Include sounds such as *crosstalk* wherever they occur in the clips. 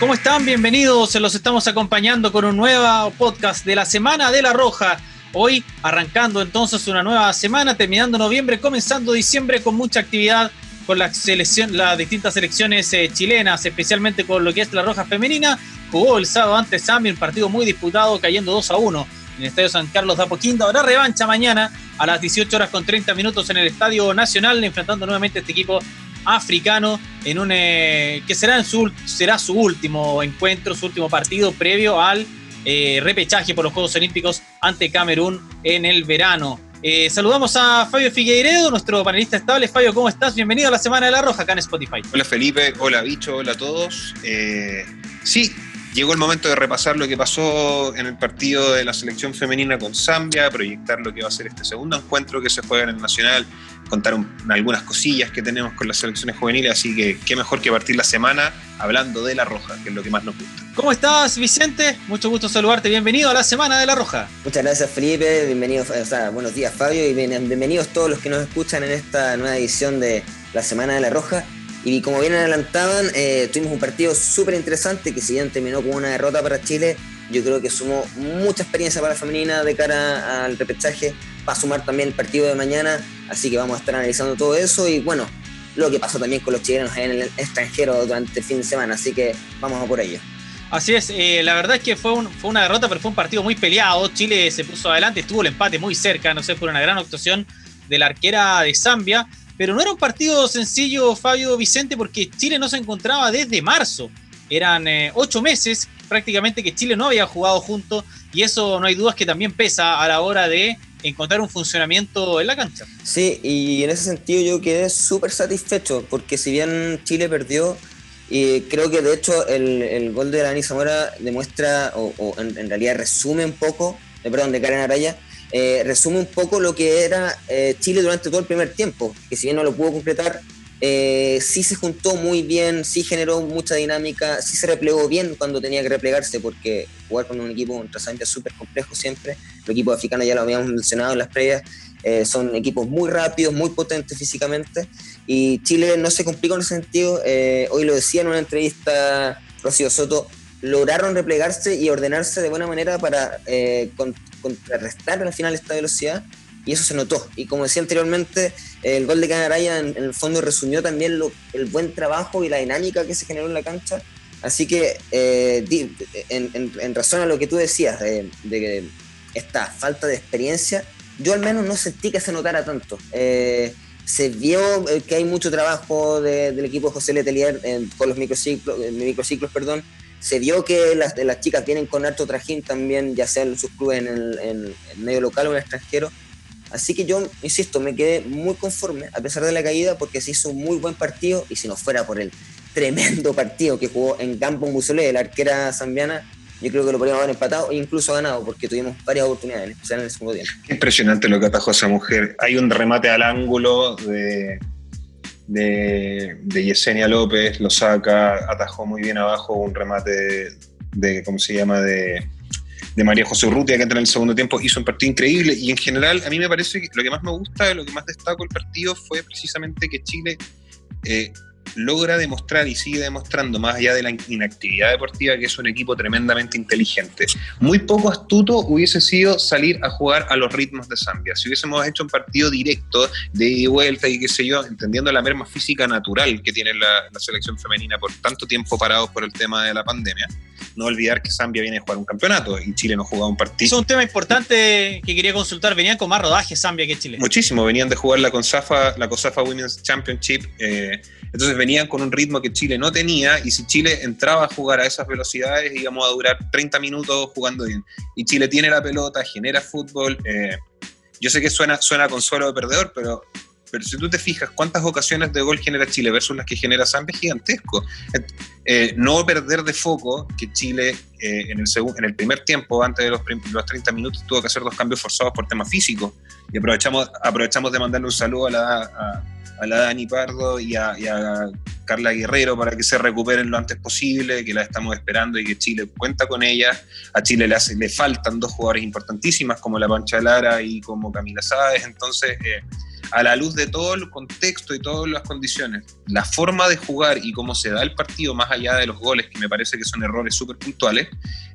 ¿Cómo están? Bienvenidos. Los estamos acompañando con un nuevo podcast de la Semana de la Roja. Hoy arrancando entonces una nueva semana, terminando noviembre, comenzando diciembre con mucha actividad con las distintas selecciones eh, chilenas, especialmente con lo que es la Roja Femenina. Jugó el sábado ante Zambia, un partido muy disputado, cayendo 2 a 1 en el Estadio San Carlos de Apoquindo. Habrá revancha mañana a las 18 horas con 30 minutos en el Estadio Nacional, enfrentando nuevamente este equipo africano en un eh, que será, en su, será su último encuentro, su último partido previo al eh, repechaje por los Juegos Olímpicos ante Camerún en el verano. Eh, saludamos a Fabio Figueiredo, nuestro panelista estable. Fabio, ¿cómo estás? Bienvenido a la Semana de la Roja acá en Spotify. Hola Felipe, hola Bicho, hola a todos. sí, llegó el momento de repasar lo que pasó en el partido de la selección femenina con Zambia, proyectar lo que va a ser este segundo encuentro que se juega en el Nacional contar algunas cosillas que tenemos con las selecciones juveniles, así que qué mejor que partir la semana hablando de La Roja, que es lo que más nos gusta. ¿Cómo estás, Vicente? Mucho gusto saludarte. Bienvenido a la Semana de La Roja. Muchas gracias, Felipe. Bienvenidos, o sea, buenos días, Fabio, y bienvenidos todos los que nos escuchan en esta nueva edición de la Semana de La Roja. Y como bien adelantaban, eh, tuvimos un partido súper interesante que si bien terminó con una derrota para Chile, yo creo que sumó mucha experiencia para la femenina de cara al repechaje. Va a sumar también el partido de mañana, así que vamos a estar analizando todo eso y bueno, lo que pasó también con los chilenos en el extranjero durante el fin de semana, así que vamos a por ello. Así es, eh, la verdad es que fue, fue una derrota, pero fue un partido muy peleado. Chile se puso adelante, estuvo el empate muy cerca, no sé, fue una gran actuación de la arquera de Zambia. Pero no era un partido sencillo, Fabio Vicente, porque Chile no se encontraba desde marzo. Eran eh, ocho meses prácticamente que Chile no había jugado junto y eso no hay dudas que también pesa a la hora de encontrar un funcionamiento en la cancha. Sí, y en ese sentido yo quedé súper satisfecho porque si bien Chile perdió, y creo que de hecho el, gol de Dani Zamora demuestra, o, en, realidad resume un poco, eh, perdón, de Karen Araya, eh, resume un poco lo que era Chile durante todo el primer tiempo, que si bien no lo pudo completar, eh, sí se juntó muy bien, sí generó mucha dinámica, sí se replegó bien cuando tenía que replegarse, porque jugar con un equipo contra Zambia es súper complejo siempre. Los equipos africanos ya lo habíamos mencionado en las previas, eh, son equipos muy rápidos, muy potentes físicamente, y Chile no se complicó en ese sentido. Eh, hoy lo decía en una entrevista Rocío Soto, lograron replegarse y ordenarse de buena manera para contrarrestar al final esta velocidad y eso se notó. Y como decía anteriormente, el gol de Canaraya en, en el fondo resumió también lo, el buen trabajo y la dinámica que se generó en la cancha. Así que, eh, en, razón a lo que tú decías de, esta falta de experiencia, yo al menos no sentí que se notara tanto. Eh, se vio eh, que hay mucho trabajo del equipo José Letelier con los microciclos, microciclos perdón. Se vio que las, las chicas vienen con alto trajín también, ya sea en sus clubes en el, en el medio local o en el extranjero, Así que yo, insisto, me quedé muy conforme a pesar de la caída porque se hizo un muy buen partido y si no fuera por el tremendo partido que jugó en Campo Musolé, la arquera zambiana, yo creo que lo podríamos haber empatado e incluso ganado porque tuvimos varias oportunidades, especial en el segundo tiempo. Impresionante lo que atajó esa mujer. Hay un remate al ángulo de, de, Yesenia López, lo saca, atajó muy bien abajo un remate de ¿cómo se llama?, de de María José Urrutia, que entra en el segundo tiempo, hizo un partido increíble. Y en general, a mí me parece que lo que más me gusta, lo que más destaco el partido fue precisamente que Chile eh, logra demostrar y sigue demostrando, más allá de la inactividad deportiva, que es un equipo tremendamente inteligente. Muy poco astuto hubiese sido salir a jugar a los ritmos de Zambia. Si hubiésemos hecho un partido directo de vuelta y qué sé yo, entendiendo la merma física natural que tiene la, la selección femenina por tanto tiempo parados por el tema de la pandemia, no olvidar que Zambia viene a jugar un campeonato y Chile no jugaba un partido. Es un tema importante que quería consultar. Venían con más rodaje Zambia que Chile. Muchísimo, venían de jugar la CONSAFA, la CONSAFA Women's Championship. Eh, entonces venían con un ritmo que Chile no tenía y si Chile entraba a jugar a esas velocidades íbamos a durar 30 minutos jugando bien. Y Chile tiene la pelota, genera fútbol. Eh, yo sé que suena, suena consuelo de perdedor, pero pero si tú te fijas cuántas ocasiones de gol genera Chile versus las que genera Zambia, es gigantesco. Eh, no perder de foco que Chile eh, en, el en el primer tiempo, antes de los, los, 30 minutos, tuvo que hacer dos cambios forzados por temas físicos. Y aprovechamos, aprovechamos de mandarle un saludo a la, a, la Dani Pardo y a, Carla Guerrero para que se recuperen lo antes posible, que la estamos esperando y que Chile cuenta con ella. A Chile le, hace, le faltan dos jugadores importantísimas como la Pancha Lara y como Camila Sáez. Entonces, eh, a la luz de todo el contexto y todas las condiciones, la forma de jugar y cómo se da el partido, más allá de los goles, que me parece que son errores súper puntuales,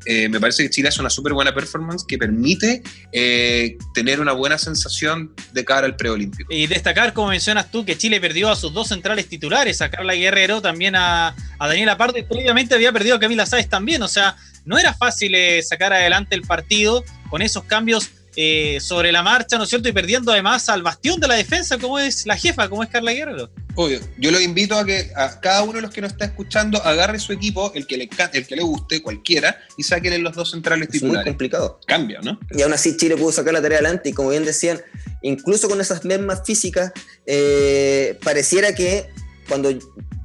eh, me parece que Chile hace una súper buena performance que permite eh, tener una buena sensación de cara al preolímpico. Y destacar, como mencionas tú, que Chile perdió a sus dos centrales titulares, a Carla Guerrero, también a, a Daniela Pardo, previamente había perdido a Camila Sáez también, o sea, no era fácil eh, sacar adelante el partido con esos cambios eh, sobre la marcha, ¿no es cierto? Y perdiendo además al bastión de la defensa, como es la jefa, como es Carla Guerrero. Obvio. Yo lo invito a que a cada uno de los que nos está escuchando agarre su equipo, el que le, el que le guste, cualquiera, y sáquenle los dos centrales titulares. muy complicado. Cambia, ¿no? Y aún así Chile pudo sacar la tarea adelante y como bien decían, incluso con esas mismas físicas, eh, pareciera que cuando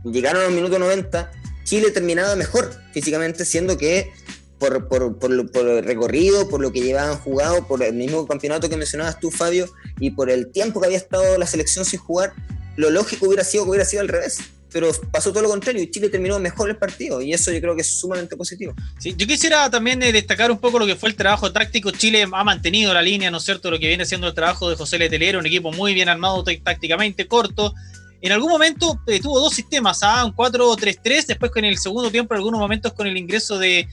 llegaron a los minutos 90, Chile terminaba mejor físicamente, siendo que por, por, por, el recorrido, por lo que llevaban jugado, por el mismo campeonato que mencionabas tú, Fabio, y por el tiempo que había estado la selección sin jugar, lo lógico hubiera sido que hubiera sido al revés. Pero pasó todo lo contrario y Chile terminó mejor el partido y eso yo creo que es sumamente positivo. Sí, yo quisiera también eh, destacar un poco lo que fue el trabajo táctico. Chile ha mantenido la línea, ¿no es cierto? Lo que viene siendo el trabajo de José Leteliero, un equipo muy bien armado tácticamente, corto, en algún momento eh, tuvo dos sistemas, ¿ah? un 4-3-3, después con el segundo tiempo, en algunos momentos con el ingreso de,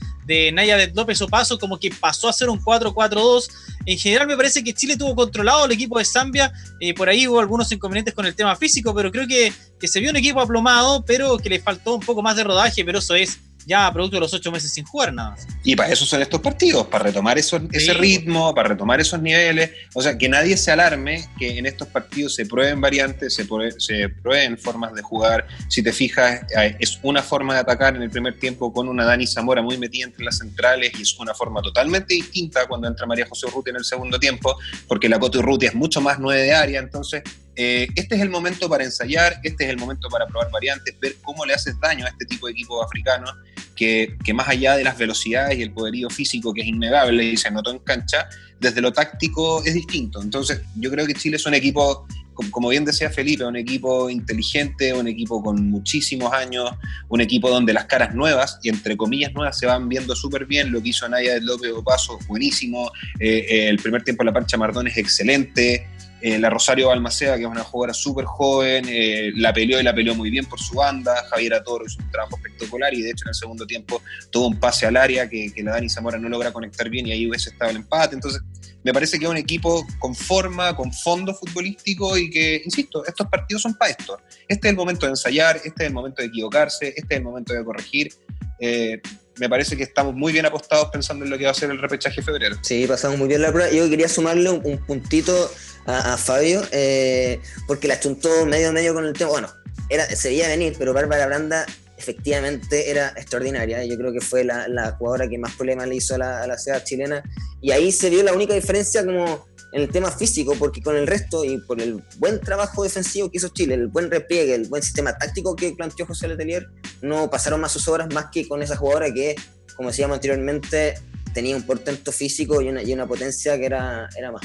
Naya de López Opaso, como que pasó a ser un 4-4-2. En general me parece que Chile tuvo controlado el equipo de Zambia, eh, por ahí hubo algunos inconvenientes con el tema físico, pero creo que, que se vio un equipo aplomado, pero que le faltó un poco más de rodaje, pero eso es ya producto de los ocho meses sin jugar nada más. Y para eso son estos partidos, para retomar ese ritmo, para retomar esos niveles. O sea, que nadie se alarme que en estos partidos se prueben variantes, se, se prueben formas de jugar. Si te fijas, eh, es una forma de atacar en el primer tiempo con una Dani Zamora muy metida entre las centrales y es una forma totalmente distinta cuando entra María José Urrutia en el segundo tiempo, porque la Coto Urrutia es mucho más nueve de área, entonces eh, este es el momento para ensayar, este es el momento para probar variantes, ver cómo le haces daño a este tipo de equipos africanos, que, más allá de las velocidades y el poderío físico que es innegable y se notó en cancha, desde lo táctico es distinto. Entonces, yo creo que Chile es un equipo, como bien decía Felipe, un equipo inteligente, un equipo con muchísimos años, un equipo donde las caras nuevas, y entre comillas nuevas, se van viendo súper bien. Lo que hizo Naya del López Opaso, buenísimo. Eh, eh, el primer tiempo en la Pancha Mardón es excelente. Eh, la Rosario Balmaceda, que es una jugadora súper joven, eh, la peleó y la peleó muy bien por su banda. Javiera Toro hizo un trabajo espectacular y de hecho en el segundo tiempo tuvo un pase al área que, la Dani Zamora no logra conectar bien y ahí hubiese estado el empate. Entonces, me parece que es un equipo con forma, con fondo futbolístico y que, insisto, estos partidos son para esto. Este es el momento de ensayar, este es el momento de equivocarse, este es el momento de corregir. Eh, me parece que estamos muy bien apostados pensando en lo que va a ser el repechaje febrero. Sí, pasamos muy bien la prueba. Yo quería sumarle un, puntito a, Fabio, eh, porque la chuntó medio medio con el tema. Bueno, era, se veía venir, pero Bárbara Branda efectivamente era extraordinaria. Yo creo que fue la, jugadora que más problemas le hizo a la, a la ciudad chilena. Y ahí se vio la única diferencia como en el tema físico, porque con el resto y por el buen trabajo defensivo que hizo Chile, el buen repliegue, el buen sistema táctico que planteó José Letelier, no pasaron más sus horas más que con esa jugadora que, como decíamos anteriormente, tenía un portento físico y una, y una potencia que era, era más,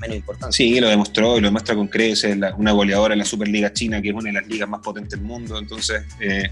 menos importante. Sí, lo demostró y lo demuestra con creces, una goleadora en la Superliga China, que es una de las ligas más potentes del mundo, entonces... Eh,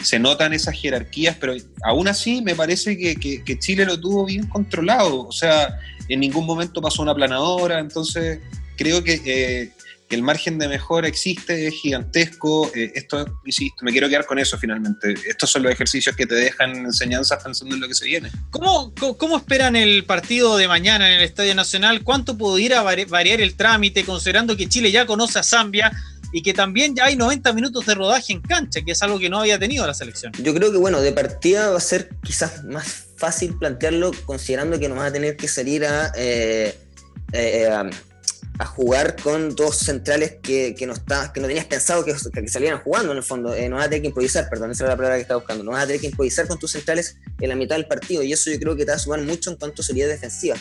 se notan esas jerarquías, pero aún así me parece que, que Chile lo tuvo bien controlado. O sea, en ningún momento pasó una planadora, entonces creo que, eh, el margen de mejora existe, es gigantesco. Eh, esto, insisto, me quiero quedar con eso finalmente. Estos son los ejercicios que te dejan enseñanzas pensando en lo que se viene. ¿Cómo, cómo, esperan el partido de mañana en el Estadio Nacional? ¿Cuánto pudiera variar el trámite, considerando que Chile ya conoce a Zambia? y que también ya hay 90 minutos de rodaje en cancha, que es algo que no había tenido la selección. Yo creo que, bueno, de partida va a ser quizás más fácil plantearlo considerando que nos va a tener que salir a, eh, eh, a, jugar con dos centrales que, que, no, está, que no tenías pensado que, salieran jugando en el fondo. Eh, nos vas a tener que improvisar, perdón, esa es la palabra que estaba buscando. Nos vas a tener que improvisar con tus centrales en la mitad del partido y eso yo creo que te va a sumar mucho en cuanto a solidez defensiva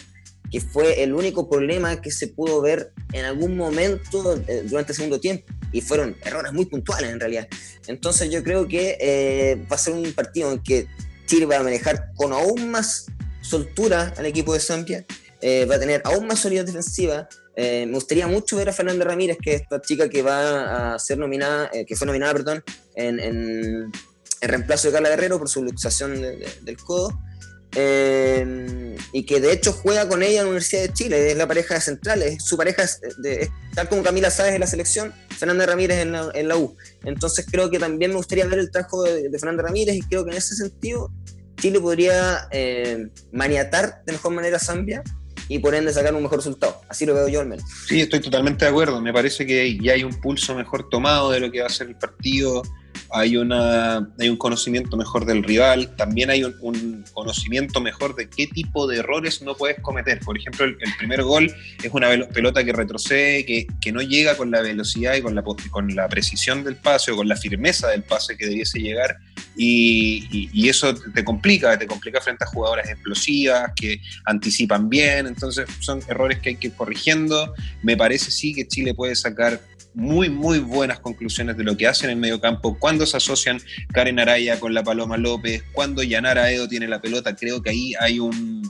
que fue el único problema que se pudo ver en algún momento durante el segundo tiempo. Y fueron errores muy puntuales en realidad. Entonces yo creo que va a ser un partido en que Chile va a manejar con aún más soltura al equipo de Zambia, eh, va a tener aún más solidez defensiva. Eh, me gustaría mucho ver a Fernanda Ramírez, que es esta chica que va a ser nominada, eh, que fue nominada, perdón, en, en, reemplazo de Carla Guerrero por su luxación del codo. eh, y que de hecho juega con ella en la Universidad de Chile, es la pareja de centrales, es su pareja, de, tal como Camila Sáez en la selección, Fernanda Ramírez en la, en la, U. Entonces creo que también me gustaría ver el trabajo de, de Fernanda Ramírez y creo que en ese sentido Chile podría eh, maniatar de mejor manera a Zambia y por ende sacar un mejor resultado. Así lo veo yo al menos. Sí, estoy totalmente de acuerdo. Me parece que ya hay un pulso mejor tomado de lo que va a ser el partido hay, una, hay un conocimiento mejor del rival, también hay un, conocimiento mejor de qué tipo de errores no puedes cometer. Por ejemplo, el, primer gol es una pelota que retrocede, que, que, no llega con la velocidad y con la, con la precisión del pase o con la firmeza del pase que debiese llegar, y, y, eso te complica, te complica frente a jugadoras explosivas que anticipan bien, entonces son errores que hay que ir corrigiendo. Me parece sí que Chile puede sacar muy, muy buenas conclusiones de lo que hacen en el medio campo, cuando se asocian Karen Araya con la Paloma López, cuando Yanara Edo tiene la pelota, creo que ahí hay un,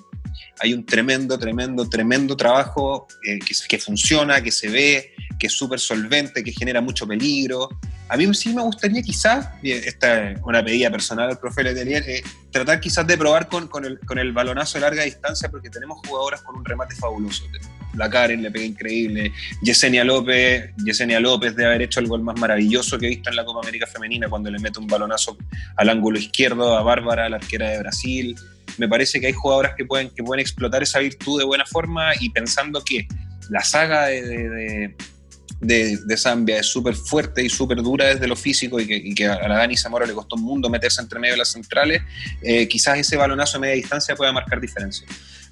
hay un tremendo, tremendo, tremendo trabajo eh, que, que, funciona, que se ve, que es súper solvente, que genera mucho peligro. A mí sí me gustaría quizás, esta es una pedida personal al profe Letelier, eh, tratar quizás de probar con, con, el, con el balonazo de larga distancia porque tenemos jugadoras con un remate fabuloso la Karen le pega increíble, Yesenia López, Yesenia López de haber hecho el gol más maravilloso que he visto en la Copa América Femenina cuando le mete un balonazo al ángulo izquierdo a Bárbara, la arquera de Brasil. Me parece que hay jugadoras que pueden, que pueden explotar esa virtud de buena forma y pensando que la saga de, de Zambia es súper fuerte y súper dura desde lo físico y que, a la Dani Zamora le costó un mundo meterse entre medio de las centrales, eh, quizás ese balonazo a media distancia pueda marcar diferencia.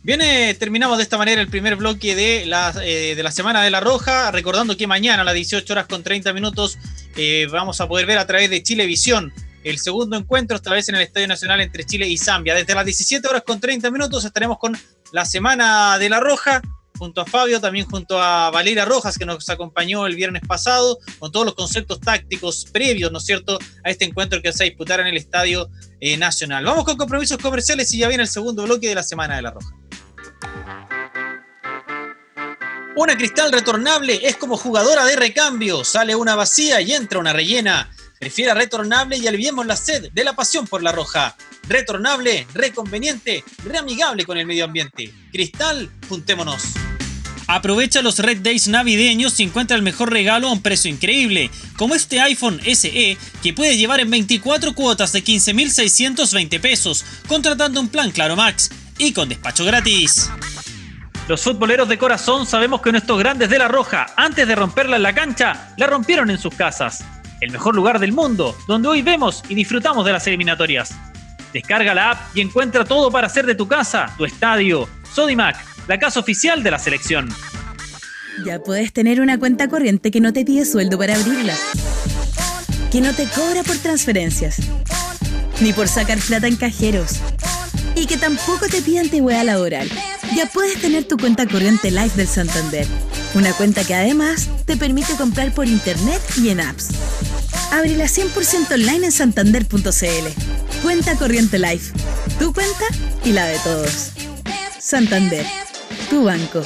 Bien, terminamos de esta manera el primer bloque de la, eh, de la Semana de la Roja, recordando que mañana a las 18 horas con 30 minutos eh, vamos a poder ver a través de Chilevisión el segundo encuentro, esta vez en el Estadio Nacional entre Chile y Zambia. Desde las 17 horas con 30 minutos estaremos con la Semana de la Roja, junto a Fabio, también junto a Valeria Rojas, que nos acompañó el viernes pasado, con todos los conceptos tácticos previos, ¿no es cierto?, a este encuentro que se va a disputar en el Estadio eh, Nacional. Vamos con compromisos comerciales y ya viene el segundo bloque de la Semana de la Roja. Una cristal retornable es como jugadora de recambio. Sale una vacía y entra una rellena. Prefiera retornable y aliviemos la sed de la pasión por la roja. Retornable, reconveniente, reamigable con el medio ambiente. Cristal, juntémonos. Aprovecha los Red Days navideños y encuentra el mejor regalo a un precio increíble, como este iPhone SE que puede llevar en 24 cuotas de 15.620 pesos, contratando un plan Claro Max y con despacho gratis. Los futboleros de corazón sabemos que nuestros grandes de la Roja, antes de romperla en la cancha, la rompieron en sus casas. El mejor lugar del mundo, donde hoy vemos y disfrutamos de las eliminatorias. Descarga la app y encuentra todo para hacer de tu casa, tu estadio. Sodimac, la casa oficial de la selección. Ya puedes tener una cuenta corriente que no te pide sueldo para abrirla. Que no te cobra por transferencias. Ni por sacar plata en cajeros y que tampoco te pida antigüedad laboral. Ya puedes tener tu cuenta corriente Live del Santander. Una cuenta que además te permite comprar por internet y en apps. Ábrela 100% online en santander.cl. Cuenta corriente Life. Tu cuenta y la de todos. Santander. Tu banco.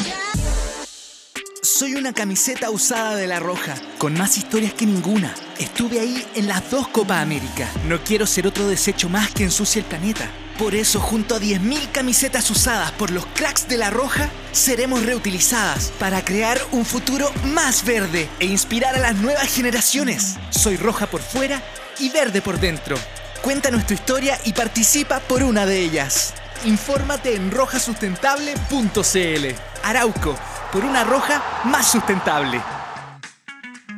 Soy una camiseta usada de La Roja, con más historias que ninguna. Estuve ahí en las dos Copa América. No quiero ser otro desecho más que ensucie el planeta. Por eso, junto a 10.000 camisetas usadas por los cracks de La Roja, seremos reutilizadas para crear un futuro más verde e inspirar a las nuevas generaciones. Soy roja por fuera y verde por dentro. Cuéntanos tu historia y participa por una de ellas. Infórmate en rojasustentable.cl. Arauco, por una roja más sustentable.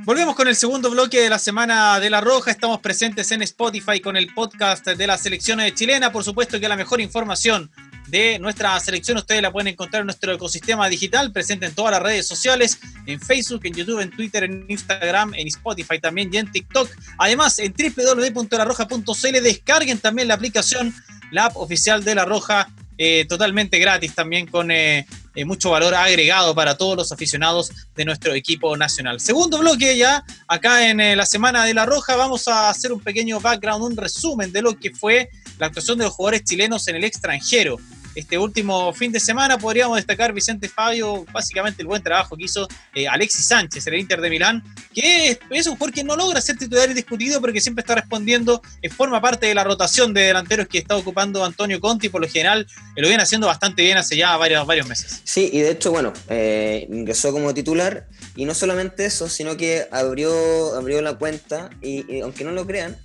Volvemos con el segundo bloque de la Semana de la Roja. Estamos presentes en Spotify con el podcast de la selección chilena. Por supuesto que la mejor información de nuestra selección ustedes la pueden encontrar en nuestro ecosistema digital, presente en todas las redes sociales, en Facebook, en YouTube, en Twitter, en Instagram, en Spotify también y en TikTok. Además, en www.larroja.cl descarguen también la aplicación, la app oficial de La Roja, eh, totalmente gratis también con... Eh, eh, mucho valor agregado para todos los aficionados de nuestro equipo nacional. Segundo bloque ya, acá en la Semana de la Roja, vamos a hacer un pequeño background, un resumen de lo que fue la actuación de los jugadores chilenos en el extranjero. Este último fin de semana. Podríamos destacar, Vicente Fabio, básicamente el buen trabajo que hizo eh, Alexis Sánchez, el Inter de Milán, que es, un jugador que no logra ser titular indiscutido, pero que siempre está respondiendo, eh, forma parte de la rotación de delanteros que está ocupando Antonio Conti, por lo general lo viene haciendo bastante bien hace ya varios, varios meses. Sí, y de hecho, bueno, ingresó como titular, y no solamente eso, sino que abrió, abrió la cuenta, y aunque no lo crean,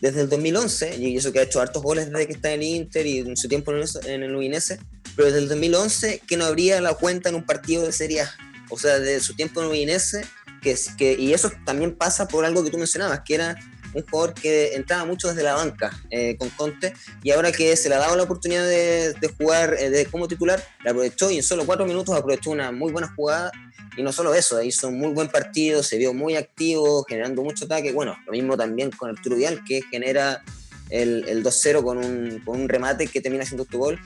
desde el 2011, y eso que ha hecho hartos goles desde que está en el Inter y en su tiempo en el Udinese, pero desde el 2011 que no abría la cuenta en un partido de Serie A. O sea, de su tiempo en el Udinese, que, que, y eso también pasa por algo que tú mencionabas, que era un jugador que entraba mucho desde la banca eh, con Conte y ahora que se le ha dado la oportunidad de, jugar eh, de, como titular, la aprovechó y en solo cuatro minutos aprovechó una muy buena jugada y no solo eso, hizo un muy buen partido, se vio muy activo, generando mucho ataque. Bueno, lo mismo también con Arturo Vidal, que genera el, el 2-0 con un, con un remate que termina siendo tu gol.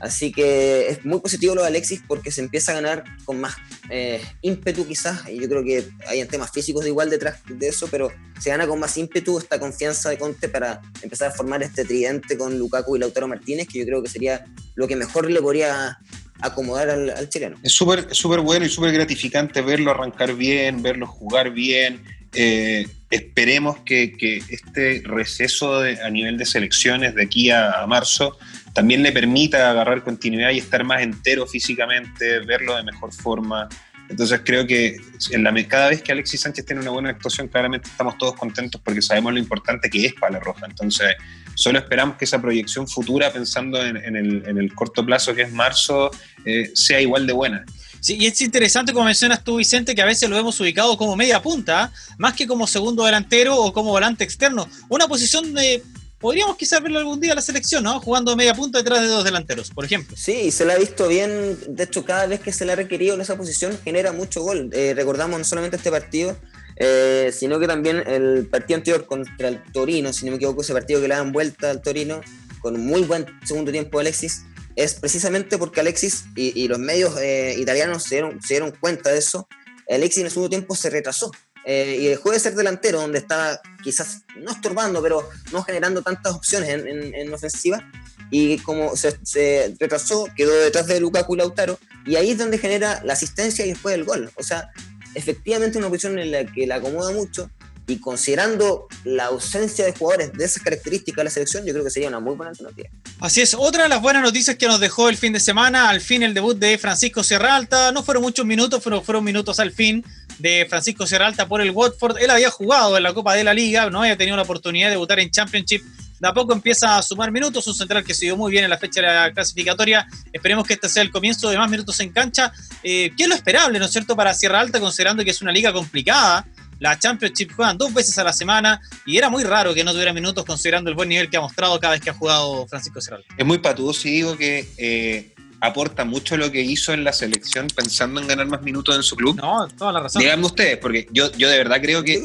Así que es muy positivo lo de Alexis porque se empieza a ganar con más eh, ímpetu quizás, y yo creo que hay temas físicos de igual detrás de eso, pero se gana con más ímpetu esta confianza de Conte para empezar a formar este tridente con Lukaku y Lautaro Martínez, que yo creo que sería lo que mejor le podría acomodar al, chileno. Es súper súper bueno y súper gratificante verlo arrancar bien, verlo jugar bien. Eh, esperemos que, este receso a nivel de selecciones de aquí a, marzo también le permita agarrar continuidad y estar más entero físicamente, verlo de mejor forma. Entonces creo que en la, cada vez que Alexis Sánchez tiene una buena actuación, claramente estamos todos contentos porque sabemos lo importante que es para la Roja. Entonces solo esperamos que esa proyección futura, pensando en, el, corto plazo que es marzo, eh, sea igual de buena. Sí, y es interesante como mencionas tú, Vicente, que a veces lo hemos ubicado como media punta, más que como segundo delantero o como volante externo. Una posición de podríamos quizás verlo algún día en la selección, ¿no? Jugando media punta detrás de dos delanteros, por ejemplo. Sí, se le ha visto bien. De hecho, cada vez que se le ha requerido en esa posición genera mucho gol. Eh, recordamos no solamente este partido, eh, sino que también el partido anterior contra el Torino, si no me equivoco, ese partido que le dan vuelta al Torino, con un muy buen segundo tiempo de Alexis, es precisamente porque Alexis y, los medios eh, italianos se dieron, se dieron cuenta de eso. Alexis en el segundo tiempo se retrasó eh, y dejó de ser delantero, donde estaba quizás no estorbando, pero no generando tantas opciones en, en, ofensiva. Y como se, se, retrasó, quedó detrás de Lukaku y Lautaro, y ahí es donde genera la asistencia y después el gol. O sea, efectivamente una posición en la que la acomoda mucho y considerando la ausencia de jugadores de esas características de la selección, yo creo que sería una muy buena alternativa. Así es, otra de las buenas noticias que nos dejó el fin de semana, al fin el debut de Francisco Alta no fueron muchos minutos, pero fueron minutos al fin de Francisco Alta por el Watford. Él había jugado en la Copa de la Liga, no había tenido la oportunidad de debutar en Championship de a poco empieza a sumar minutos, un central que se dio muy bien en la fecha de la clasificatoria. Esperemos que este sea el comienzo de más minutos en cancha, eh, es lo esperable, ¿no es cierto?, para Sierra Alta, considerando que es una liga complicada. La Championship juegan dos veces a la semana y era muy raro que no tuviera minutos considerando el buen nivel que ha mostrado cada vez que ha jugado Francisco Sierra Alta. Es muy patudo si digo que eh, aporta mucho lo que hizo en la selección pensando en ganar más minutos en su club. No, toda la razón. Díganme ustedes, porque yo, yo de verdad creo que,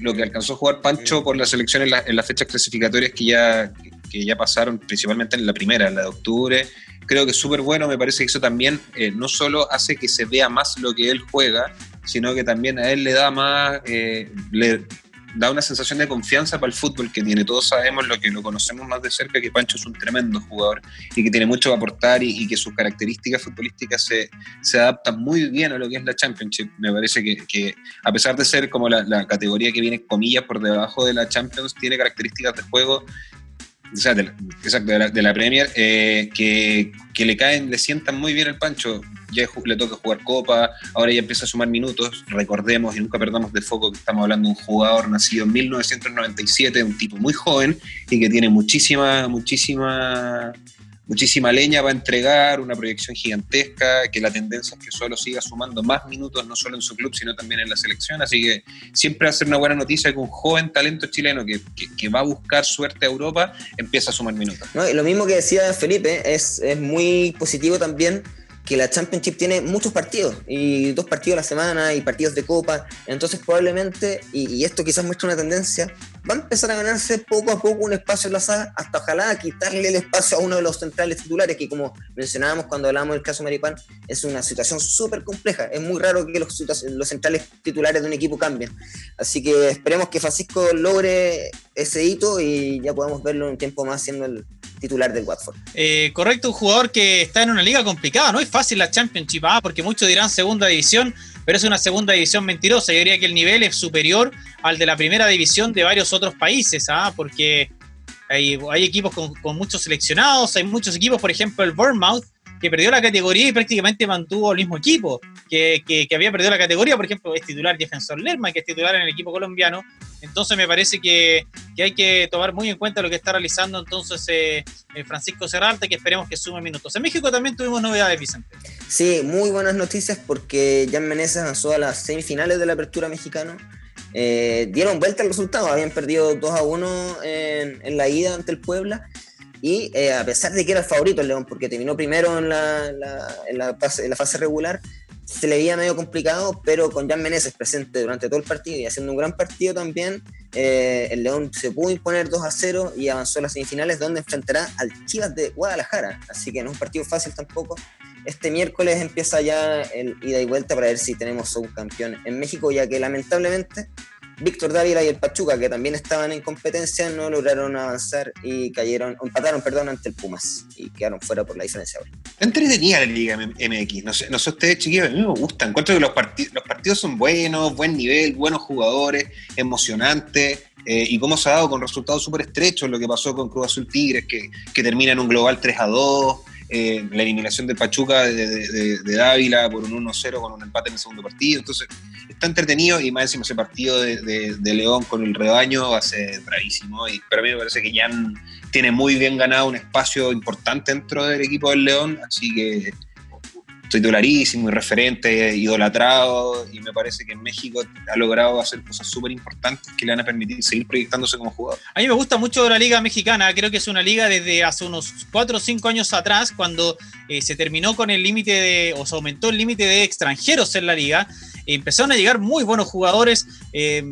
lo, que alcanzó a jugar Pancho por la selección en, las fechas clasificatorias que ya, que ya pasaron, principalmente en la primera, en la de octubre, creo que es súper bueno. Me parece que eso también eh, no solo hace que se vea más lo que él juega, sino que también a él le da más, eh, le, da una sensación de confianza para el fútbol que tiene. Todos sabemos lo que lo conocemos más de cerca, que Pancho es un tremendo jugador y que tiene mucho que aportar y, que sus características futbolísticas se, se, adaptan muy bien a lo que es la Championship. Me parece que, a pesar de ser como la, categoría que viene comillas por debajo de la Champions, tiene características de juego o sea, de la, exacto, de la, Premier, eh, que, que, le caen, le sientan muy bien el Pancho ya le toca jugar Copa, ahora ya empieza a sumar minutos. Recordemos y nunca perdamos de foco que estamos hablando de un jugador nacido en 1997, un tipo muy joven y que tiene muchísima, muchísima muchísima leña para entregar, una proyección gigantesca, que la tendencia es que solo siga sumando más minutos, no solo en su club, sino también en la selección. Así que siempre va a ser una buena noticia que un joven talento chileno que, que, va a buscar suerte a Europa empieza a sumar minutos. No, y lo mismo que decía Felipe, es, es muy positivo también que la Championship tiene muchos partidos, y dos partidos a la semana, y partidos de copa, entonces probablemente, y, esto quizás muestra una tendencia, va a empezar a ganarse poco a poco un espacio en la saga, hasta ojalá quitarle el espacio a uno de los centrales titulares, que como mencionábamos cuando hablábamos del caso Maripán, es una situación súper compleja, es muy raro que los, los centrales titulares de un equipo cambien, así que esperemos que Francisco logre ese hito y ya podamos verlo un tiempo más siendo el, titular del Watford. Eh, correcto, un jugador que está en una liga complicada, no es fácil la Championship, ¿ah? porque muchos dirán segunda división, pero es una segunda división mentirosa. Yo diría que el nivel es superior al de la primera división de varios otros países, ¿ah? porque hay, equipos con, con, muchos seleccionados, hay muchos equipos, por ejemplo, el Bournemouth, que perdió la categoría y prácticamente mantuvo el mismo equipo que, que, que, había perdido la categoría, por ejemplo, es titular defensor Lerma, que es titular en el equipo colombiano. Entonces me parece que, que hay que tomar muy en cuenta lo que está realizando entonces eh, Francisco Serralta, que esperemos que sume minutos. En México también tuvimos novedades, Vicente. Sí, muy buenas noticias porque Jan Meneses avanzó a las semifinales de la apertura mexicana. Eh, dieron vuelta al resultado, habían perdido 2 a 1 en, en la ida ante el Puebla y eh, a pesar de que era el favorito el León, porque terminó primero en la, la, en la, fase, en la fase regular, se le veía medio complicado, pero con Jan Meneses presente durante todo el partido y haciendo un gran partido también, eh, el León se pudo imponer 2 a 0 y avanzó a las semifinales donde enfrentará al Chivas de Guadalajara. Así que no es un partido fácil tampoco. Este miércoles empieza ya el ida y vuelta para ver si tenemos un campeón en México, ya que lamentablemente Víctor Dávila y el Pachuca, que también estaban en competencia, no lograron avanzar y cayeron, empataron, perdón, ante el Pumas y quedaron fuera por la diferencia. Entretenida la Liga MX, no sé, no sé ustedes chiquillos, a mí me gusta, encuentro que los, partid los partidos son buenos, buen nivel, buenos jugadores, emocionantes, eh, y cómo se ha dado con resultados súper estrechos, lo que pasó con Cruz Azul Tigres, que, que termina en un global 3 a 2, eh, la eliminación de Pachuca de, Dávila por un 1-0 con un empate en el segundo partido. Entonces, está entretenido y más encima ese partido de, León con el rebaño va a ser bravísimo. Y, pero a mí me parece que Jan tiene muy bien ganado un espacio importante dentro del equipo del León, así que titularísimo y referente, idolatrado, y me parece que en México ha logrado hacer cosas súper importantes que le van a permitir seguir proyectándose como jugador. A mí me gusta mucho la liga mexicana, creo que es una liga desde hace unos 4 o 5 años atrás, cuando eh, se terminó con el límite de, o se aumentó el límite de extranjeros en la liga, empezaron a llegar muy buenos jugadores. Eh,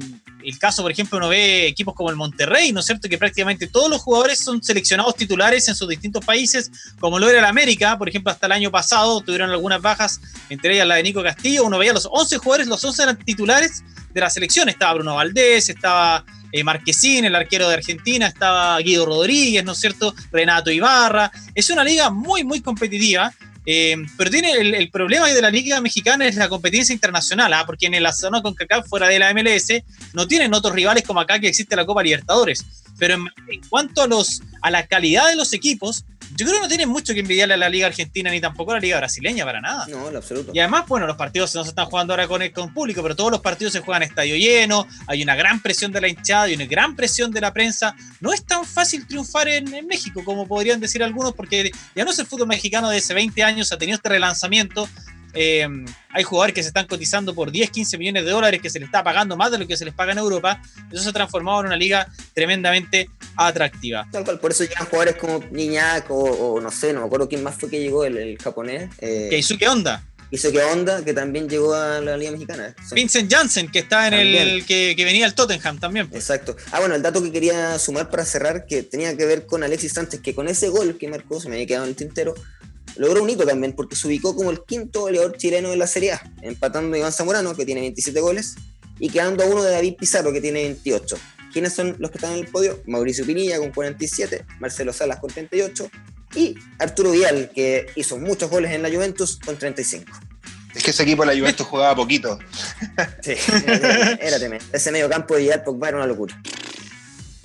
el caso, por ejemplo, uno ve equipos como el Monterrey, ¿no es cierto? Que prácticamente todos los jugadores son seleccionados titulares en sus distintos países, como lo era el América, por ejemplo, hasta el año pasado tuvieron algunas bajas, entre ellas la de Nico Castillo. Uno veía los 11 jugadores, los 11 eran titulares de la selección. Estaba Bruno Valdés, estaba eh, Marquesín, el arquero de Argentina, estaba Guido Rodríguez, ¿no es cierto? Renato Ibarra. Es una liga muy, muy competitiva eh, pero tiene el, problema de la Liga Mexicana es la competencia internacional, ¿ah? porque en la zona con CACAF fuera de la MLS no tienen otros rivales como acá que existe la Copa Libertadores. Pero en, en cuanto a, los, a la calidad de los equipos, yo creo que no tienen mucho que envidiarle a la Liga Argentina ni tampoco a la Liga Brasileña para nada. No, en absoluto. Y además, bueno, los partidos no se están jugando ahora con, con público, pero todos los partidos se juegan estadio lleno, hay una gran presión de la hinchada y una gran presión de la prensa. No es tan fácil triunfar en, en, México como podrían decir algunos, porque ya no es el fútbol mexicano de hace 20 años, ha tenido este relanzamiento. Eh, hay jugadores que se están cotizando por 10, 15 millones de dólares que se les está pagando más de lo que se les paga en Europa. Eso se ha transformado en una liga tremendamente atractiva. Tal cual, por eso llegan jugadores como Niñak o, o, no sé, no me acuerdo quién más fue que llegó, el, el japonés. Eh, Keisuke Honda. Keisuke Honda, que también llegó a la Liga Mexicana. Vincent Janssen, que está en también. el que, que, venía al Tottenham también. Pues. Exacto. Ah, bueno, el dato que quería sumar para cerrar, que tenía que ver con Alexis Sánchez, que con ese gol que marcó, se me había quedado en el tintero, logró un hito también porque se ubicó como el quinto goleador chileno de la Serie A, empatando a Iván Zamorano, que tiene 27 goles, y quedando a uno de David Pizarro, que tiene 28. ¿Quiénes son los que están en el podio? Mauricio Pinilla con 47, Marcelo Salas con 38 y Arturo Vidal, que hizo muchos goles en la Juventus con 35. Es que ese equipo de la Juventus *laughs* jugaba poquito. Sí, era, tremendo. Ese medio campo de Vidal Pogba era una locura.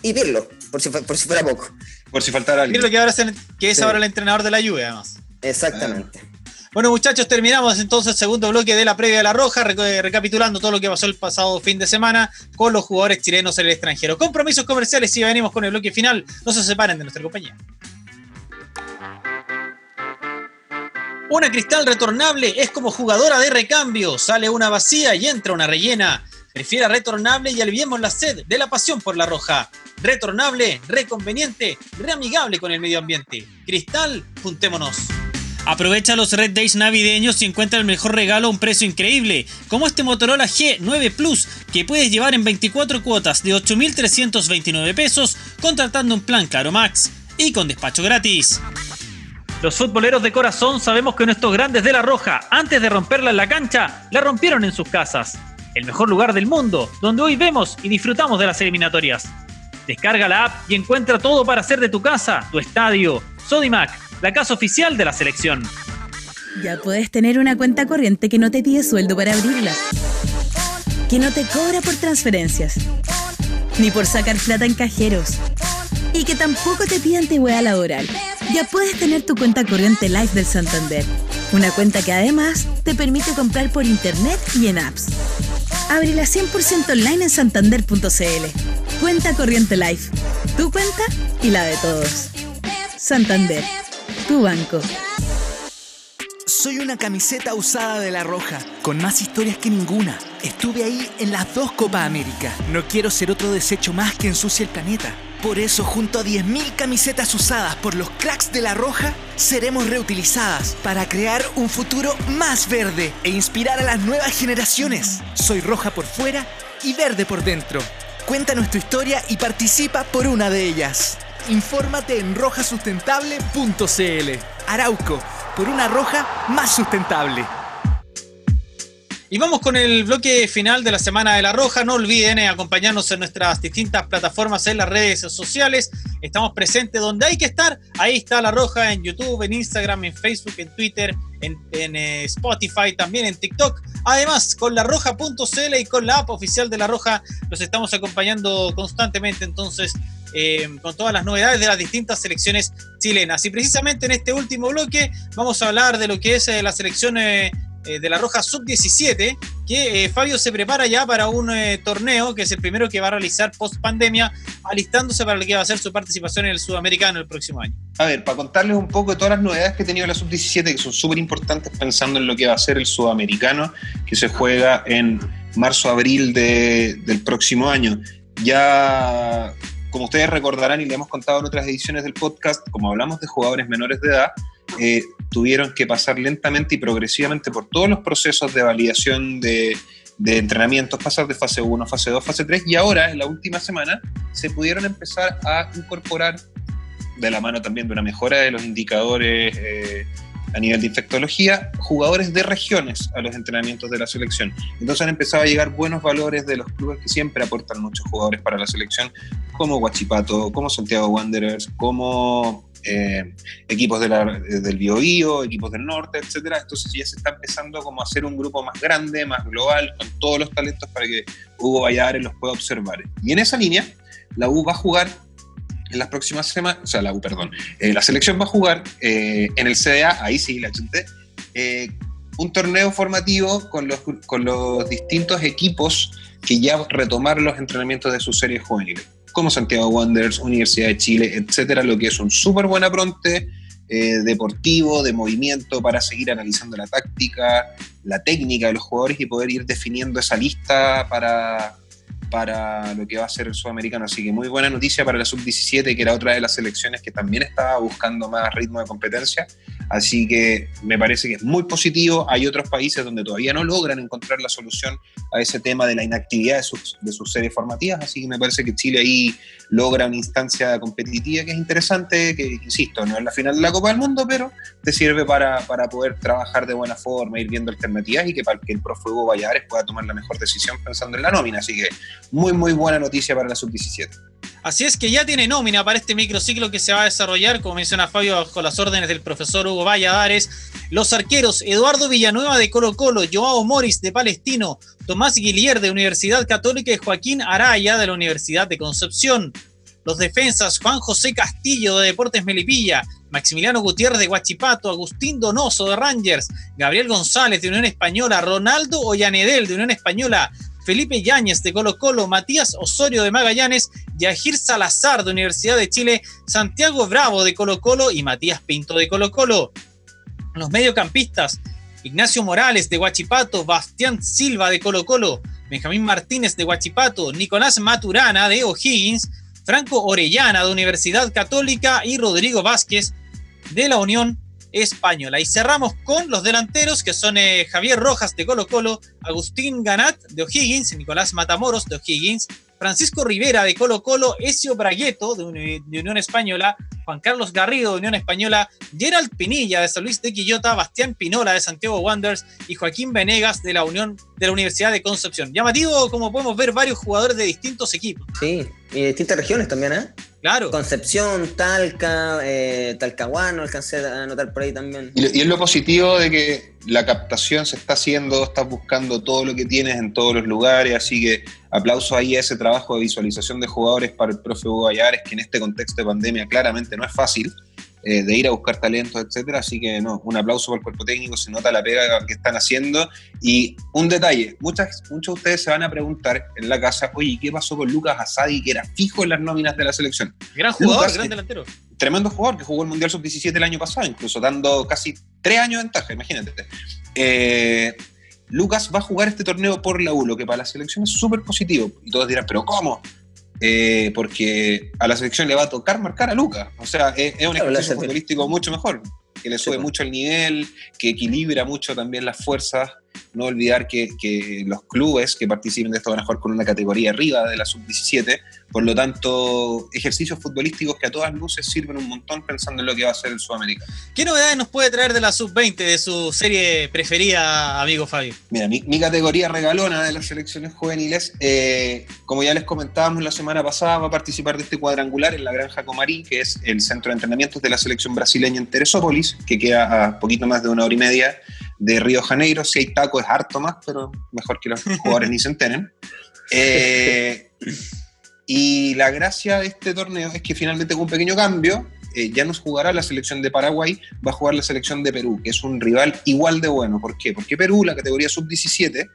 Y Pirlo, por si, por si fuera poco. Por si faltara alguien. Pirlo que, ahora es, el, que es sí. ahora el entrenador de la Juve, además. Exactamente. Bueno, muchachos, terminamos entonces el segundo bloque de la previa de la Roja, recapitulando todo lo que pasó el pasado fin de semana con los jugadores chilenos en el extranjero. Compromisos comerciales y venimos con el bloque final. No se separen de nuestra compañía. Una cristal retornable es como jugadora de recambio. Sale una vacía y entra una rellena. Prefiera retornable y aliviemos la sed de la pasión por la roja. Retornable, reconveniente, reamigable con el medio ambiente. Cristal, juntémonos. Aprovecha los Red Days navideños y encuentra el mejor regalo a un precio increíble, como este Motorola G9 Plus, que puedes llevar en 24 cuotas de 8.329 pesos, contratando un plan Caro Max y con despacho gratis. Los futboleros de corazón sabemos que nuestros grandes de la Roja, antes de romperla en la cancha, la rompieron en sus casas. El mejor lugar del mundo, donde hoy vemos y disfrutamos de las eliminatorias. Descarga la app y encuentra todo para hacer de tu casa, tu estadio. Sodimac, la casa oficial de la selección. Ya puedes tener una cuenta corriente que no te pide sueldo para abrirla. Que no te cobra por transferencias. Ni por sacar plata en cajeros. Y que tampoco te pide antigüedad laboral. Ya puedes tener tu cuenta corriente live del Santander. Una cuenta que además te permite comprar por internet y en apps. Ábrela 100% online en santander.cl. Cuenta corriente live. Tu cuenta y la de todos. Santander. Tu banco. Soy una camiseta usada de La Roja, con más historias que ninguna. Estuve ahí en las dos Copa América. No quiero ser otro desecho más que ensucie el planeta. Por eso, junto a 10.000 camisetas usadas por los cracks de La Roja, seremos reutilizadas para crear un futuro más verde e inspirar a las nuevas generaciones. Soy roja por fuera y verde por dentro. Cuéntanos tu historia y participa por una de ellas. Infórmate en rojasustentable.cl. Arauco, por una roja más sustentable. Y vamos con el bloque final de la Semana de la Roja. No olviden eh, acompañarnos en nuestras distintas plataformas en las redes sociales. Estamos presentes donde hay que estar. Ahí está La Roja en YouTube, en Instagram, en Facebook, en Twitter, en, eh, Spotify, también en TikTok. Además, con larroja.cl y con la app oficial de La Roja los estamos acompañando constantemente. Entonces, eh, con todas las novedades de las distintas selecciones chilenas. Y precisamente en este último bloque vamos a hablar de lo que es la selección eh, de la Roja Sub-17, que eh, Fabio se prepara ya para un eh, torneo que es el primero que va a realizar post pandemia, alistándose para lo que va a ser su participación en el Sudamericano el próximo año. A ver, para contarles un poco de todas las novedades que ha tenido la Sub-17, que son súper importantes pensando en lo que va a ser el Sudamericano, que se juega en marzo-abril de, del próximo año. Ya como ustedes recordarán y le hemos contado en otras ediciones del podcast, como hablamos de jugadores menores de edad, eh, tuvieron que pasar lentamente y progresivamente por todos los procesos de validación de, de entrenamientos, pasar de fase 1, fase 2, fase 3, y ahora, en la última semana, se pudieron empezar a incorporar, de la mano también de una mejora de los indicadores eh, a nivel de infectología, jugadores de regiones a los entrenamientos de la selección. Entonces han empezado a llegar buenos valores de los clubes que siempre aportan muchos jugadores para la selección, como Huachipato, como Santiago Wanderers, como eh, equipos de la, del Biobío, equipos del norte, etcétera. Entonces ya se está empezando como a hacer un grupo más grande, más global, con todos los talentos para que Hugo Valladares los pueda observar. Y en esa línea, la U va a jugar en las próximas semanas, o sea, la perdón, eh, la selección va a jugar eh, en el CDA, ahí sí, la gente, un torneo formativo con los, con los distintos equipos que ya retomaron los entrenamientos de sus series juveniles como Santiago Wanderers, Universidad de Chile, etcétera, lo que es un súper buen apronte eh, deportivo, de movimiento, para seguir analizando la táctica, la técnica de los jugadores y poder ir definiendo esa lista para, para lo que va a ser el sudamericano. Así que muy buena noticia para la sub-17, que era otra de las selecciones que también estaba buscando más ritmo de competencia. Así que me parece que es muy positivo. Hay otros países donde todavía no logran encontrar la solución a ese tema de la inactividad de sus, de sus series formativas. Así que me parece que Chile ahí logra una instancia competitiva que es interesante, que insisto, no es la final de la Copa del Mundo, pero te sirve para, para poder trabajar de buena forma, ir viendo alternativas y que para que el profe Hugo Valladares pueda tomar la mejor decisión pensando en la nómina. Así que muy, muy buena noticia para la sub-17. Así es que ya tiene nómina para este microciclo que se va a desarrollar, como menciona Fabio, bajo las órdenes del profesor Hugo Valladares. Los arqueros Eduardo Villanueva de Colo Colo, Joao Moris de Palestino, Tomás Guillier de Universidad Católica y Joaquín Araya de la Universidad de Concepción. Los defensas Juan José Castillo de Deportes Melipilla, Maximiliano Gutiérrez de Guachipato, Agustín Donoso de Rangers, Gabriel González de Unión Española, Ronaldo Ollanedel de Unión Española, Felipe Yáñez de Colo Colo, Matías Osorio de Magallanes, Yajir Salazar de Universidad de Chile, Santiago Bravo de Colo Colo y Matías Pinto de Colo Colo. Los mediocampistas, Ignacio Morales de Huachipato, Bastián Silva de Colo Colo, Benjamín Martínez de Huachipato, Nicolás Maturana de O'Higgins, Franco Orellana de Universidad Católica y Rodrigo Vázquez de la Unión española. Y cerramos con los delanteros que son eh, Javier Rojas de Colo Colo, Agustín Ganat de O'Higgins, Nicolás Matamoros de O'Higgins, Francisco Rivera de Colo Colo, Ezio Bragueto de, Unión Española, Juan Carlos Garrido de Unión Española, Gerald Pinilla de San Luis de Quillota, Bastián Pinola de Santiago Wanderers y Joaquín Venegas de la Unión de la Universidad de Concepción. Llamativo, como podemos ver, varios jugadores de distintos equipos. Sí, y de distintas regiones también, ¿eh? Claro. Concepción, Talca, eh, Talcahuano, alcancé a anotar por ahí también. Y, es lo positivo de que la captación se está haciendo, estás buscando todo lo que tienes en todos los lugares, así que aplauso ahí a ese trabajo de visualización de jugadores para el profe Hugo Ayares, que en este contexto de pandemia claramente no es fácil. Eh, de ir a buscar talentos, etcétera. Así que no, un aplauso por el cuerpo técnico, se nota la pega que están haciendo. Y un detalle, muchas, muchos de ustedes se van a preguntar en la casa, oye, ¿qué pasó con Lucas Asadi, que era fijo en las nóminas de la selección? Gran jugador, gran delantero. Tremendo jugador que jugó el Mundial Sub-17 el año pasado, incluso dando casi tres años de ventaja, imagínate. Eh, Lucas va a jugar este torneo por la U, lo que para la selección es súper positivo. Y todos dirán, ¿pero cómo? Eh, porque a la selección le va a tocar marcar a Lucas. O sea, es, un ejercicio futbolístico mucho mejor, que le sube mucho el nivel, que equilibra mucho también las fuerzas no olvidar que, los clubes que participen de esto van a jugar con una categoría arriba de la sub-17, por lo tanto, ejercicios futbolísticos que a todas luces sirven un montón pensando en lo que va a ser el Sudamérica. ¿Qué novedades nos puede traer de la sub-20, de su serie preferida, amigo Fabio? Mira, mi, categoría regalona de las selecciones juveniles, eh, como ya les comentábamos la semana pasada, va a participar de este cuadrangular en la Granja Comarí, que es el centro de entrenamientos de la selección brasileña en Teresópolis, que queda a poquito más de una hora y media de Río Janeiro. Si hay taco es harto más, pero mejor que los *laughs* jugadores ni se enteren. Eh, y la gracia de este torneo es que finalmente con un pequeño cambio, eh, ya nos jugará la selección de Paraguay, va a jugar la selección de Perú, que es un rival igual de bueno. ¿Por qué? Porque Perú, la categoría sub-17,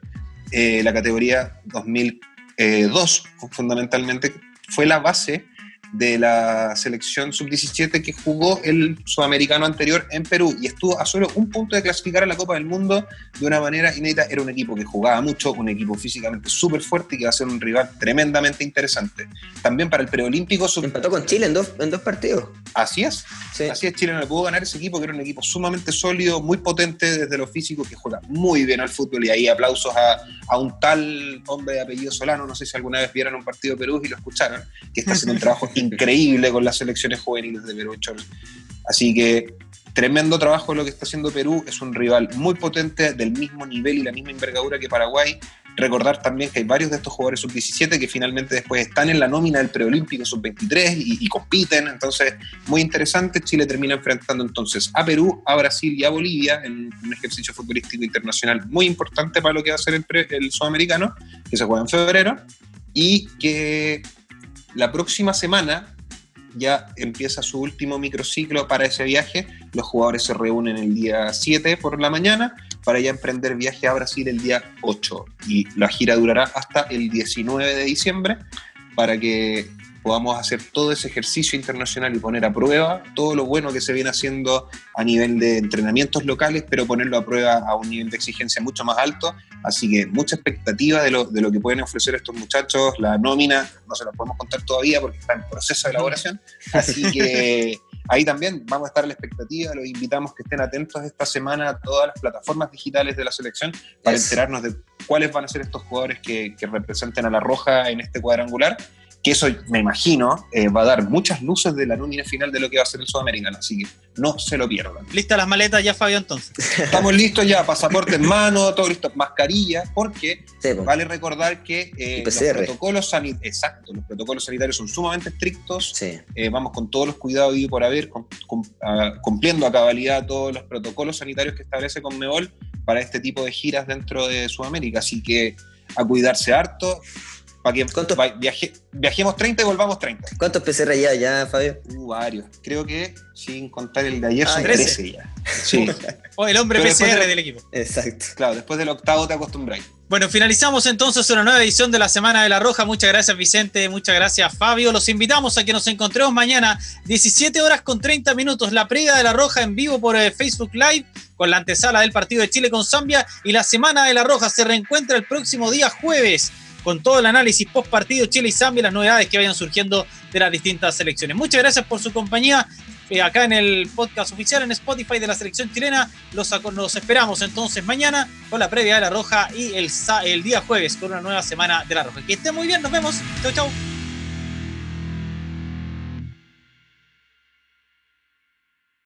eh, la categoría 2002 fundamentalmente, fue la base de la selección sub-17 que jugó el sudamericano anterior en Perú y estuvo a solo un punto de clasificar a la Copa del Mundo de una manera inédita. Era un equipo que jugaba mucho, un equipo físicamente súper fuerte y que va a ser un rival tremendamente interesante. También para el preolímpico. Sub Empató con Chile en dos, en dos partidos. Así es. Así es, Chile no le pudo ganar ese equipo, que era un equipo sumamente sólido, muy potente desde lo físico, que juega muy bien al fútbol. Y ahí aplausos a, a un tal hombre de apellido Solano, no sé si alguna vez vieron un partido de Perú y lo escucharon, que está haciendo un *laughs* trabajo increíble con las selecciones juveniles de Perú. Así que tremendo trabajo lo que está haciendo Perú, es un rival muy potente, del mismo nivel y la misma envergadura que Paraguay. Recordar también que hay varios de estos jugadores sub-17 que finalmente después están en la nómina del preolímpico sub-23 y, compiten, entonces muy interesante. Chile termina enfrentando entonces a Perú, a Brasil y a Bolivia en un ejercicio futbolístico internacional muy importante para lo que va a ser el, el sudamericano, que se juega en febrero, y que la próxima semana ya empieza su último microciclo para ese viaje. Los jugadores se reúnen el día 7 por la mañana para ya emprender viaje a Brasil el día 8. Y la gira durará hasta el 19 de diciembre para que podamos hacer todo ese ejercicio internacional y poner a prueba todo lo bueno que se viene haciendo a nivel de entrenamientos locales, pero ponerlo a prueba a un nivel de exigencia mucho más alto. Así que mucha expectativa de lo, de lo que pueden ofrecer estos muchachos. La nómina no se la podemos contar todavía porque está en proceso de elaboración. Así que *laughs* ahí también vamos a estar a la expectativa. Los invitamos que estén atentos esta semana a todas las plataformas digitales de la selección para enterarnos de cuáles van a ser estos jugadores que, que representen a la Roja en este cuadrangular que eso me imagino eh, va a dar muchas luces de la nómina final de lo que va a ser el Sudamericano, así que no se lo pierdan. ¿Listas las maletas ya, Fabio, entonces? *laughs* Estamos listos ya, pasaporte en mano, todo listo, mascarilla, porque vale recordar que eh, los, protocolos exacto, los protocolos sanitarios son sumamente estrictos, eh, vamos con todos los cuidados y por haber, ah, cumpliendo a cabalidad todos los protocolos sanitarios que establece Conmebol para este tipo de giras dentro de Sudamérica, así que a cuidarse harto, para que viajemos 30 y volvamos 30. ¿Cuántos PCR ya, ya Fabio? Uh, varios. Creo que, sin contar el de ayer, ah, son 13. ya. Sí. *laughs* o el hombre PCR del equipo. Exacto. Claro, después del octavo te acostumbráis. Bueno, finalizamos entonces una nueva edición de la Semana de la Roja. Muchas gracias, Vicente. Muchas gracias, Fabio. Los invitamos a que nos encontremos mañana, 17 horas con 30 minutos, la previa de la Roja en vivo por eh, Facebook Live con la antesala del partido de Chile con Zambia. Y la Semana de la Roja se reencuentra el próximo día jueves con todo el análisis post partido Chile y Zambia y las novedades que vayan surgiendo de las distintas selecciones. Muchas gracias por su compañía. eh, acá en el podcast oficial en Spotify de la selección chilena. Los, los esperamos entonces mañana con la previa de la Roja y el, el día jueves con una nueva semana de la Roja. Que estén muy bien, nos vemos. Chau, chau.